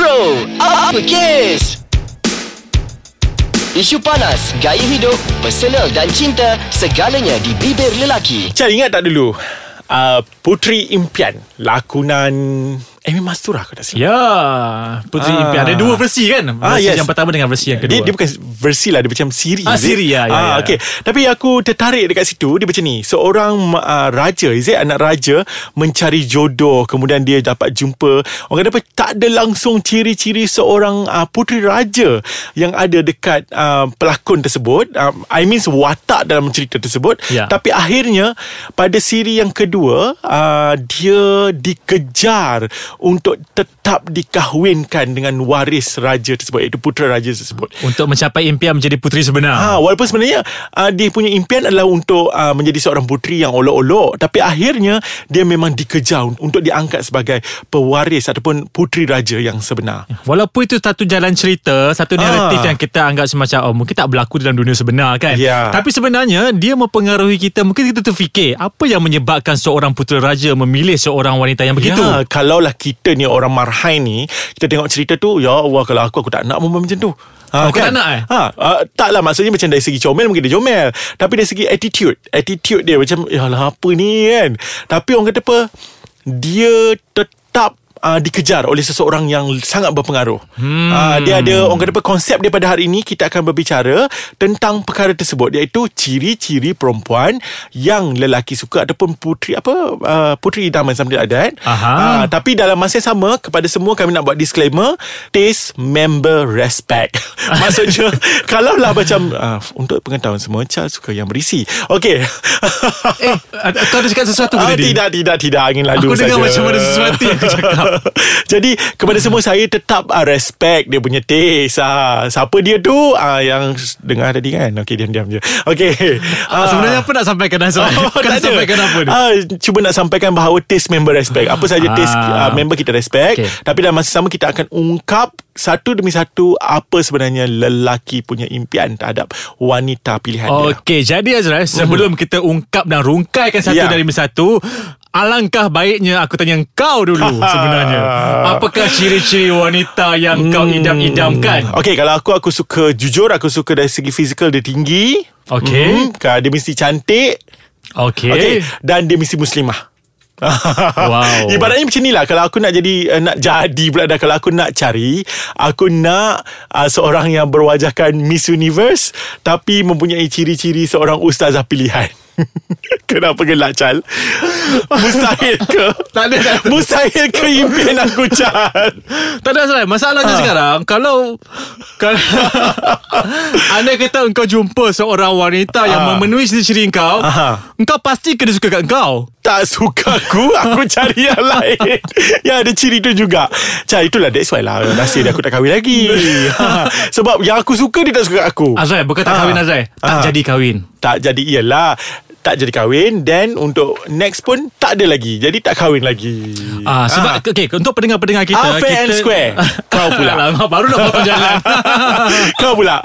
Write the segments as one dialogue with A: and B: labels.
A: Bro, apa kes? Isu panas, gaya hidup, personal dan cinta, segalanya di bibir lelaki.
B: Cak ingat tak dulu uh, Putri Impian Lakonan Mastura tak silap
C: Ya. Putri
B: Ah.
C: Impian. Ada dua versi kan?
B: Ah, yes.
C: yang pertama dengan versi yang kedua.
B: dia, dia bukan versi lah Dia macam siri
C: Ah, siri, ya, ya,
B: ah,
C: ya.
B: Okay. Tapi aku tertarik dekat situ Dia macam ni. Seorang uh, raja Is it? Anak raja Mencari jodoh Kemudian dia dapat jumpa. Orang kata apa? Tak ada langsung ciri-ciri Seorang uh, puteri raja Yang ada dekat uh, Pelakon tersebut. Uh, I mean watak dalam cerita tersebut.
C: Ya.
B: Tapi akhirnya Pada siri yang kedua uh, Dia dikejar Untuk untuk tetap tetap dikahwinkan Dengan waris raja tersebut Iaitu putera raja tersebut
C: Untuk mencapai impian menjadi putri sebenar
B: Ha, walaupun sebenarnya uh, dia punya impian adalah untuk uh, menjadi seorang puteri yang olok-olok tapi akhirnya dia memang dikejar untuk diangkat sebagai pewaris ataupun puteri raja yang sebenar.
C: Walaupun itu satu jalan cerita Satu naratif
B: Ah.
C: yang kita anggap semacam Oh mungkin tak berlaku dalam dunia sebenar kan
B: Ya.
C: Tapi sebenarnya Dia mempengaruhi kita Mungkin kita terfikir Apa yang menyebabkan seorang putera raja Memilih seorang wanita yang begitu
B: Ya, kalaulah kita ni orang marhain ni, kita tengok cerita tu, ya Allah kalau aku aku tak nak perempuan macam tu. Ha,
C: Oh, kau tak nak, eh?
B: Ha, uh, taklah maksudnya macam dari segi comel mungkin dia comel. Tapi dari segi attitude, attitude dia macam ya lah apa ni kan. Tapi orang kata apa? Dia tetap Uh, dikejar oleh seseorang yang sangat berpengaruh. Hmm. Uh, dia ada orang kata apa konsep dia pada hari ini kita akan berbicara tentang perkara tersebut iaitu ciri-ciri perempuan yang lelaki suka ataupun puteri apa uh, puteri idaman something like that.
C: Aha.
B: Ah, tapi dalam masa yang sama kepada semua kami nak buat disclaimer taste member respect. Maksudnya kalau lah macam uh, untuk pengetahuan semua Charles suka yang berisi. Okey.
C: Eh Kau ada cakap sesuatu ke tadi?
B: tidak tidak tidak angin lalu
C: Aku dengar
B: saja.
C: macam ada sesuatu yang kau cakap.
B: Jadi kepada semua saya tetap uh, respect dia punya taste. Uh, siapa dia tu uh, yang dengar tadi kan? Okey diam-diam je. Okey.
C: Ah, sebenarnya apa nak sampaikan Azrai?
B: Oh, ada.
C: sampaikan apa ni?
B: Ah, cuba nak sampaikan bahawa taste member respect. Apa saja
C: Ah.
B: taste uh, member kita respect.
C: Okay.
B: Tapi dalam masa sama kita akan ungkap satu demi satu apa sebenarnya lelaki punya impian terhadap wanita pilihan dia.
C: Okey, jadi Azrai, sebelum kita ungkap dan rungkaikan satu
B: Ya.
C: demi satu, alangkah baiknya aku tanya kau dulu sebenarnya. Apakah ciri-ciri wanita yang kau idam-idamkan?
B: Okey, kalau aku aku suka jujur, aku suka dari segi fizikal dia tinggi.
C: Okey.
B: Hmm, dia mesti cantik.
C: Okey.
B: Okey, dan dia mesti muslimah.
C: Wow.
B: Ibaratnya macam ni lah Kalau aku nak jadi uh, Nak jadi pula dah Kalau aku nak cari Aku nak uh, Seorang yang berwajahkan Miss Universe Tapi mempunyai ciri-ciri Seorang ustazah pilihan Kenapa gelak Chal Mustahil ke
C: Tak ada, tak ada.
B: Mustahil ke impian aku Chal
C: Tak ada Azrai, masalahnya
B: Ha.
C: sekarang kalau kalau anda kata engkau jumpa seorang wanita yang
B: Ah.
C: memenuhi ciri-ciri engkau,
B: Aha.
C: engkau pasti kena suka kat engkau.
B: tak suka aku Aku cari yang lain Yang ada ciri tu juga Chal itulah That's why lah Nasib dia aku tak kahwin lagi ha, Sebab yang aku suka Dia tak suka aku
C: Azrai, bukan tak
B: Ah.
C: kahwin Azrai, tak
B: Ah.
C: jadi kahwin.
B: tak jadi iyalah tak jadi kahwin Then untuk next pun Tak ada lagi Jadi tak kahwin lagi
C: Ah, sebab
B: Ah.
C: okey untuk pendengar-pendengar kita
B: Ah, fair
C: kita
B: and square. Kau pula.
C: Alamak, baru nak potong jalan.
B: Kau pula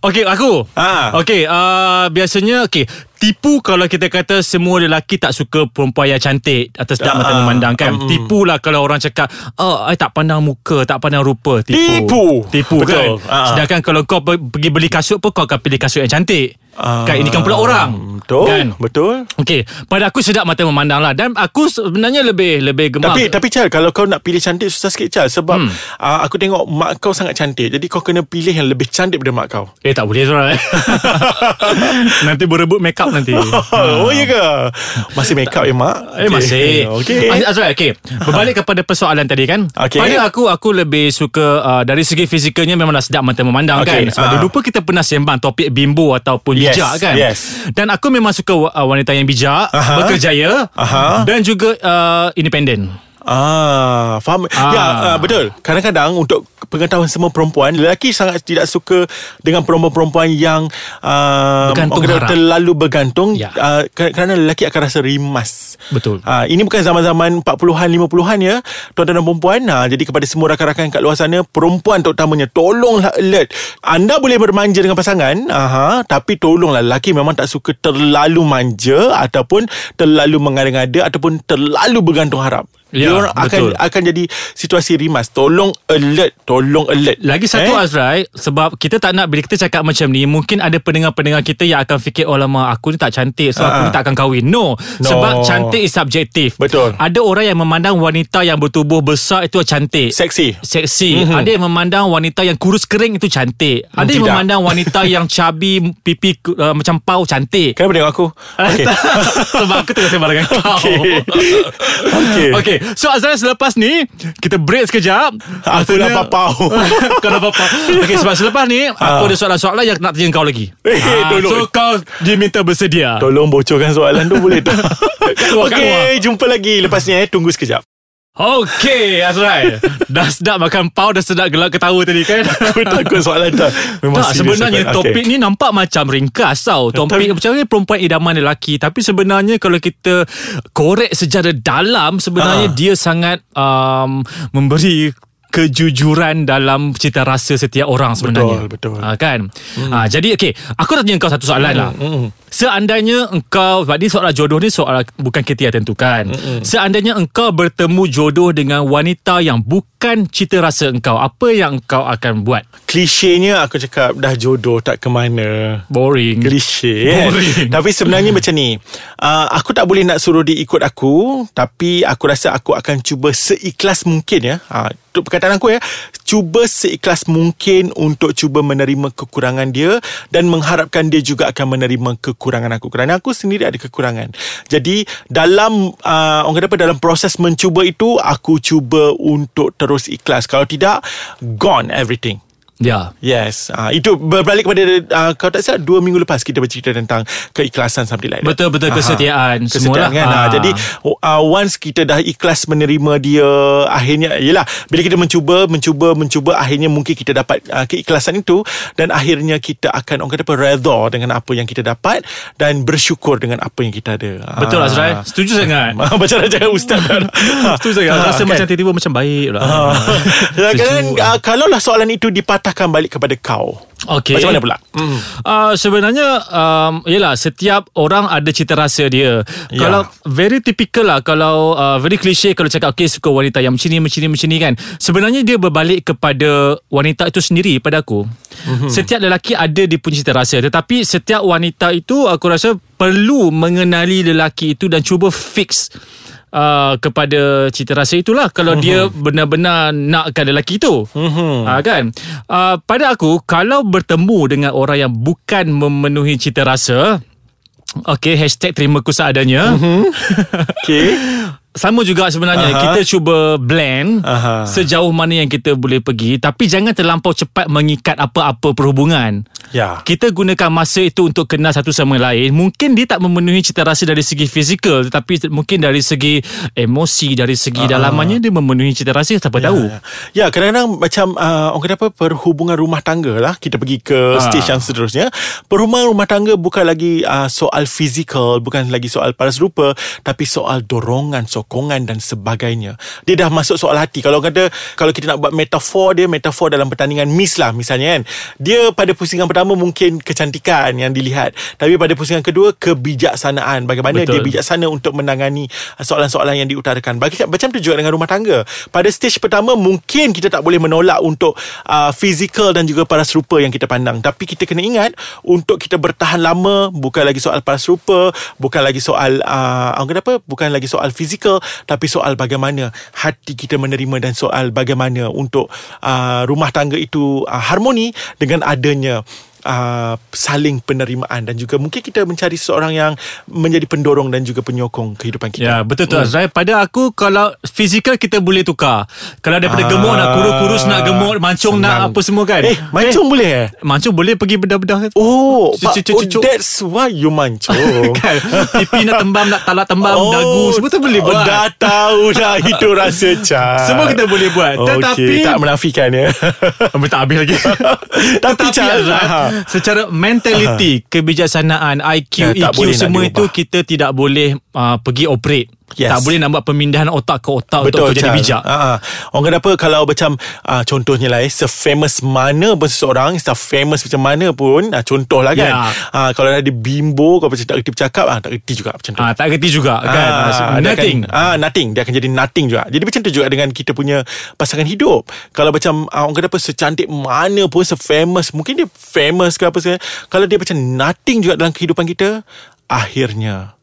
C: Okey, aku.
B: Ah.
C: Okey, uh, biasanya okey, tipu kalau kita kata semua lelaki tak suka perempuan yang cantik atau sedap mata
B: Ah,
C: memandang kan.
B: mm.
C: Tipulah kalau orang cakap, "Oh, I tak pandang muka, tak pandang rupa." Tipu.
B: Tipu.
C: Tipu
B: Betul.
C: kan.
B: Ah.
C: Sedangkan kalau kau pe- pergi beli kasut pun kau akan pilih kasut yang cantik.
B: Ah,
C: kan ini kan pula orang.
B: Betul
C: Kan?
B: Betul.
C: Okey, pada aku sedap mata memandang lah. Dan aku sebenarnya lebih lebih gemar.
B: Tapi tapi Chal Kalau kau nak pilih cantik Susah sikit Chal. Sebab
C: Hmm.
B: uh, Aku tengok mak kau sangat cantik. Jadi kau kena pilih Yang lebih cantik daripada mak kau.
C: Eh tak boleh Zura Nanti berebut make up nanti.
B: Oh ya ke? Masih make up ya mak?
C: Eh masih.
B: Okay
C: Ah, Azrai okay Berbalik kepada persoalan tadi kan?
B: Okey.
C: Pada aku Aku lebih suka uh, Dari segi fizikalnya Memanglah sedap mata memandang
B: Okey,
C: kan? Sebab
B: ah.
C: dulu pun kita pernah sembang Topik bimbo ataupun
B: Yes,
C: bijak kan
B: yes.
C: Dan aku memang suka uh, Wanita yang bijak
B: Aha.
C: Berkerjaya
B: Aha.
C: Dan juga uh, Independent
B: Ah, faham.
C: Ah.
B: Ya, uh, betul. Kadang-kadang untuk pengetahuan semua perempuan, lelaki sangat tidak suka dengan perempuan-perempuan yang uh,
C: Bergantung harap.
B: terlalu bergantung
C: Ya.
B: uh, kerana lelaki akan rasa rimas.
C: Betul.
B: Uh, ini bukan zaman-zaman 40-an 50-an ya, tuan-tuan dan perempuan. Uh, jadi kepada semua rakan-rakan kat luar sana, perempuan terutamanya tolonglah alert. Anda boleh bermanja dengan pasangan, aha, tapi tolonglah lelaki memang tak suka terlalu manja ataupun terlalu mengada-ngada ataupun terlalu bergantung harap. Dia
C: Ya,
B: orang akan
C: betul.
B: akan jadi situasi rimas. Tolong alert, tolong alert.
C: Lagi satu
B: Eh?
C: Azrai Sebab kita tak nak Bila kita cakap macam ni Mungkin ada pendengar-pendengar kita Yang akan fikir Oh lama aku ni tak cantik So aku
B: Ah.
C: ni tak akan kahwin No,
B: No.
C: Sebab cantik is subjektif
B: Betul.
C: Ada orang yang memandang Wanita yang bertubuh besar Itu cantik
B: Seksi.
C: Seksi
B: Mhm.
C: mm-hmm. Ada yang memandang Wanita yang kurus kering Itu cantik Ada yang
B: tidak.
C: memandang Wanita yang chubby Pipi uh, macam pau Cantik
B: Kenapa tengok aku? Okay.
C: Sebab aku tengah sembang dengan kau
B: Okay. Okay.
C: okay So Azrai selepas ni Kita break sekejap
B: Aku dah papau.
C: Kau dah apa Okay sebab selepas ni Aku ada soalan-soalan Yang nak tanya kau lagi
B: Eh,
C: Ah,
B: tolong.
C: So kau Diminta bersedia
B: Tolong bocorkan soalan tu boleh tak? Okay, jumpa lagi lepas ni eh. Tunggu sekejap.
C: Okay Azrai Dah sedap makan pau Dah sedap gelak ketawa tadi kan
B: Aku takut soalan tu. Memang
C: tak, sebenarnya
B: aku.
C: topik ni nampak macam ringkas tau. Topik
B: Tapi-
C: macam ni perempuan idaman lelaki. Tapi sebenarnya kalau kita korek secara dalam, sebenarnya
B: Ah.
C: dia sangat um, memberi kejujuran dalam cita rasa setiap orang sebenarnya.
B: Betul, betul.
C: Ha, kan? Hmm. Ha, jadi okey, aku nak tanya kau satu soalan lah.
B: hmm.
C: Seandainya engkau sebab ni soalan jodoh ni soal bukan kita yang tentukan.
B: Hmm.
C: Seandainya engkau bertemu jodoh dengan wanita yang bukan cita rasa engkau, apa yang engkau akan buat?
B: Klisenya aku cakap dah jodoh tak ke mana.
C: Boring.
B: Klise?
C: Boring.
B: Tapi sebenarnya macam ni uh, Aku tak boleh nak suruh dia ikut aku Tapi aku rasa aku akan cuba seikhlas mungkin ya uh, Itu perkataan aku ya Cuba seikhlas mungkin untuk cuba menerima kekurangan dia Dan mengharapkan dia juga akan menerima kekurangan aku. Kerana aku sendiri ada kekurangan. Jadi dalam uh, Orang kata apa Dalam proses mencuba itu Aku cuba untuk terus ikhlas. Kalau tidak Gone everything
C: Ya.
B: Yes, uh, itu berbalik kepada uh, kalau tak silap dua minggu lepas kita bercerita tentang keikhlasan something like that.
C: Betul-betul
B: Aha.
C: kesetiaan
B: Kesetiaan
C: semualah.
B: kan. Uh, jadi uh, once kita dah ikhlas menerima dia akhirnya yalah bila kita mencuba mencuba mencuba akhirnya mungkin kita dapat uh, keikhlasan itu dan akhirnya kita akan orang kata apa redha dengan apa yang kita dapat dan bersyukur dengan apa yang kita ada.
C: Betul
B: Ah.
C: Azrai Setuju sangat
B: Macam jangan ustaz kan.
C: Setuju sangat Rasa
B: kan?
C: macam tiba-tiba macam baik lah
B: Ah.
C: Sejuk.
B: uh, kalaulah soalan itu dipatahkan balik kepada kau.
C: Okey.
B: Macam mana pula? Hmm.
C: Uh, sebenarnya um, Yelah Setiap orang ada cita rasa dia
B: Ya.
C: Kalau Very typical lah Kalau uh, Very cliche Kalau cakap Okay suka wanita yang macam ni Macam ni macam ni kan Sebenarnya dia berbalik kepada Wanita itu sendiri Pada aku
B: Mhm.
C: Setiap lelaki ada Dia punya cita rasa Tetapi setiap wanita itu Aku rasa Perlu mengenali lelaki itu Dan cuba fix Uh, kepada cita rasa itulah kalau
B: Mhm.
C: dia benar-benar nakkan lelaki itu
B: Mhm.
C: Ha, kan uh, pada aku kalau bertemu dengan orang yang bukan memenuhi cita rasa Okay, hashtag terima ku seadanya.
B: Okay.
C: Sama juga sebenarnya
B: Aha.
C: kita cuba blend
B: Aha.
C: sejauh mana yang kita boleh pergi tapi jangan terlampau cepat mengikat apa-apa perhubungan.
B: Ya.
C: Kita gunakan masa itu untuk kenal satu sama lain. Mungkin dia tak memenuhi cita rasa dari segi fizikal tetapi mungkin dari segi emosi, dari segi dalamannya dia memenuhi cita rasa siapa tahu.
B: Ya, ya kadang-kadang macam uh, orang kata apa perhubungan rumah tangga lah kita pergi ke
C: Ah.
B: stage yang seterusnya. Perhubungan rumah tangga bukan lagi uh, soal fizikal, bukan lagi soal paras rupa, tapi soal dorongan, sokongan dan sebagainya. Dia dah masuk soal hati. Kalau kata kalau kita nak buat metafor dia, metafor dalam pertandingan miss lah misalnya kan. Dia pada pusingan pertama mungkin kecantikan yang dilihat, tapi pada pusingan kedua kebijaksanaan. Bagaimana
C: Betul.
B: dia bijaksana untuk menangani soalan-soalan yang diutarakan. Bagi macam tu juga dengan rumah tangga. Pada stage pertama mungkin kita tak boleh menolak untuk uh, fizikal dan juga paras rupa yang kita pandang. Tapi kita kena ingat untuk kita bertahan lama bukan lagi soal paras rupa, bukan lagi soal uh, orang kata apa? Bukan lagi soal fizikal tapi soal bagaimana hati kita menerima dan soal bagaimana untuk uh, rumah tangga itu uh, harmoni dengan adanya uh, saling penerimaan dan juga mungkin kita mencari seseorang yang menjadi pendorong dan juga penyokong kehidupan kita.
C: Ya betul tu Azrai Pada aku Kalau fizikal kita boleh tukar Kalau daripada
B: Ah,
C: gemuk Nak kurus-kurus Nak gemuk Mancung nak
B: senang.
C: apa semua kan
B: Eh, mancung boleh eh?
C: Mancung boleh pergi bedah-bedah
B: Oh,
C: cucuk,
B: oh
C: cucuk.
B: that's why you mancung.
C: kan Pipi nak tembam Nak talak tembam Dagu Semua tu boleh buat
B: Oh, dah tahu dah itu rasa Chan.
C: Semua kita boleh buat. Tetapi-
B: okay, tak menafikan ya.
C: Tak habis lagi
B: Tapi
C: Tetapi
B: Chan,
C: Azrai. Secara mentality Kebijaksanaan IQ EQ
B: boleh nak
C: Semua itu. Kita tidak boleh uh, Pergi operate
B: Yes.
C: Tak boleh nak buat pemindahan otak ke otak
B: Betul
C: untuk, jadi bijak.
B: Ha, ha. Orang kata apa Kalau macam uh, Contohnya lah eh Se-famous mana pun seseorang Se-famous macam mana pun uh, Contoh lah kan
C: Ya.
B: uh, Kalau ada bimbo Kalau macam tak kerti bercakap uh, Tak kerti juga macam tu
C: Ah, tak kerti juga kan.
B: Ah,
C: Ah,
B: dia
C: nothing.
B: akan, ah, nothing Dia akan jadi nothing juga Jadi macam tu juga Dengan kita punya Pasangan hidup Kalau macam ah, Orang kata apa Secantik mana pun Se-famous Mungkin dia famous ke apa se Kalau dia macam nothing juga Dalam kehidupan kita Akhirnya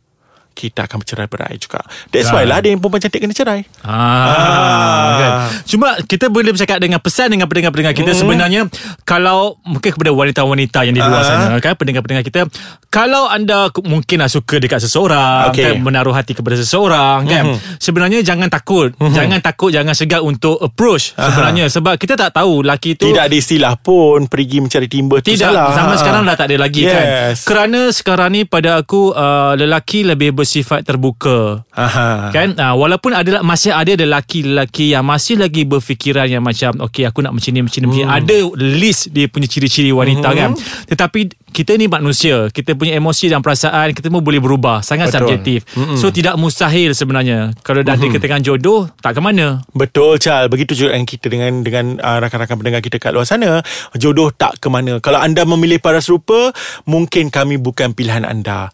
B: Kita akan bercerai-berai juga That's why lah Ada yang perempuan cantik kena cerai
C: Ah,
B: Ah.
C: kan. Cuma kita boleh bercakap dengan pesan dengan pendengar-pendengar kita
B: Hmm.
C: sebenarnya kalau mungkin kepada wanita-wanita yang di luar
B: Ah.
C: sana kan pendengar-pendengar kita kalau anda mungkin lah suka dekat seseorang
B: Okay.
C: kan menaruh hati kepada seseorang kan sebenarnya jangan takut jangan takut jangan segan untuk approach sebenarnya sebab kita tak tahu laki tu
B: Tidak ada istilah pun Pergi mencari timba tu
C: tidak
B: salah
C: zaman sekarang dah tak ada lagi kan
B: Yes.
C: kerana sekarang ni pada aku uh, lelaki lebih bersifat terbuka
B: Aha.
C: Kan uh, Walaupun ada masih ada lelaki-lelaki yang masih lagi berfikiran yang macam okay aku nak macam ni macam ni.
B: Hmm.
C: ada list dia punya ciri-ciri wanita kan. Tetapi kita ni manusia kita punya emosi dan perasaan kita pun boleh berubah. Sangat
B: Betul.
C: subjektif. So tidak mustahil sebenarnya. Kalau dah dikatakan jodoh tak ke mana?
B: Betul Chal. Begitu juga dengan kita Dengan dengan uh, rakan-rakan pendengar kita kat luar sana. Jodoh tak ke mana. Kalau anda memilih paras rupa Mungkin kami bukan pilihan anda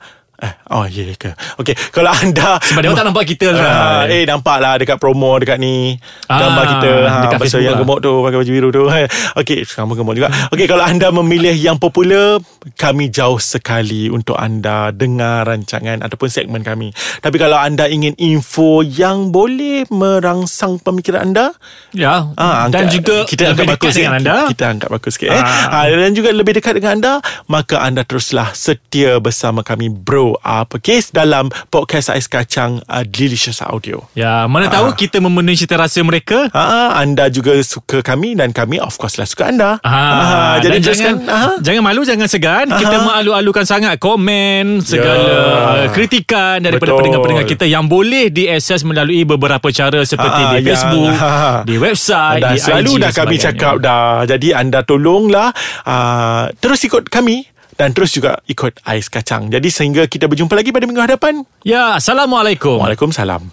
B: oh ya yeah, ke? Okay Kalau anda
C: sebab dia tak nampak kita
B: Ah,
C: lah
B: eh nampak lah dekat promo dekat ni. Gambar
C: Ah,
B: kita. Ha,
C: dekat
B: pasal
C: Facebook
B: yang
C: lah.
B: gemuk tu pakai baju biru tu. Okey kamu gemuk juga. Okey kalau anda memilih yang popular kami jauh sekali untuk anda dengar rancangan ataupun segmen kami. Tapi kalau anda ingin info yang boleh merangsang pemikiran anda
C: ya dan
B: angkat-
C: juga
B: kita angkat
C: dekat
B: bagus
C: dengan
B: eh.
C: anda.
B: Kita angkat bagus sikit eh.
C: Ah.
B: Ah, dan juga lebih dekat dengan anda, maka anda teruslah setia bersama kami Bro Apa Kes dalam podcast Ais Kacang uh, Delicious Audio.
C: ya mana tahu kita memenuhi cita rasa mereka
B: Ah, anda juga suka kami dan kami of course lah suka anda.
C: Ah,
B: jadi
C: dan
B: teruskan.
C: jangan
B: Ah.
C: jangan malu jangan segan kita mengalu-alukan sangat komen segala
B: Ya.
C: uh, kritikan daripada
B: Betul.
C: pendengar-pendengar kita yang boleh diakses melalui beberapa cara seperti
B: Ah,
C: di
B: ya.
C: Facebook,
B: Ah.
C: di website,
B: Dah
C: di
B: selalu
C: IG
B: dah kami
C: sebagainya.
B: cakap dah. Jadi anda tolonglah uh, terus ikut kami dan terus juga ikut Ais Kacang. Jadi sehingga kita berjumpa lagi pada minggu hadapan.
C: Ya, assalamualaikum.
B: Waalaikumsalam.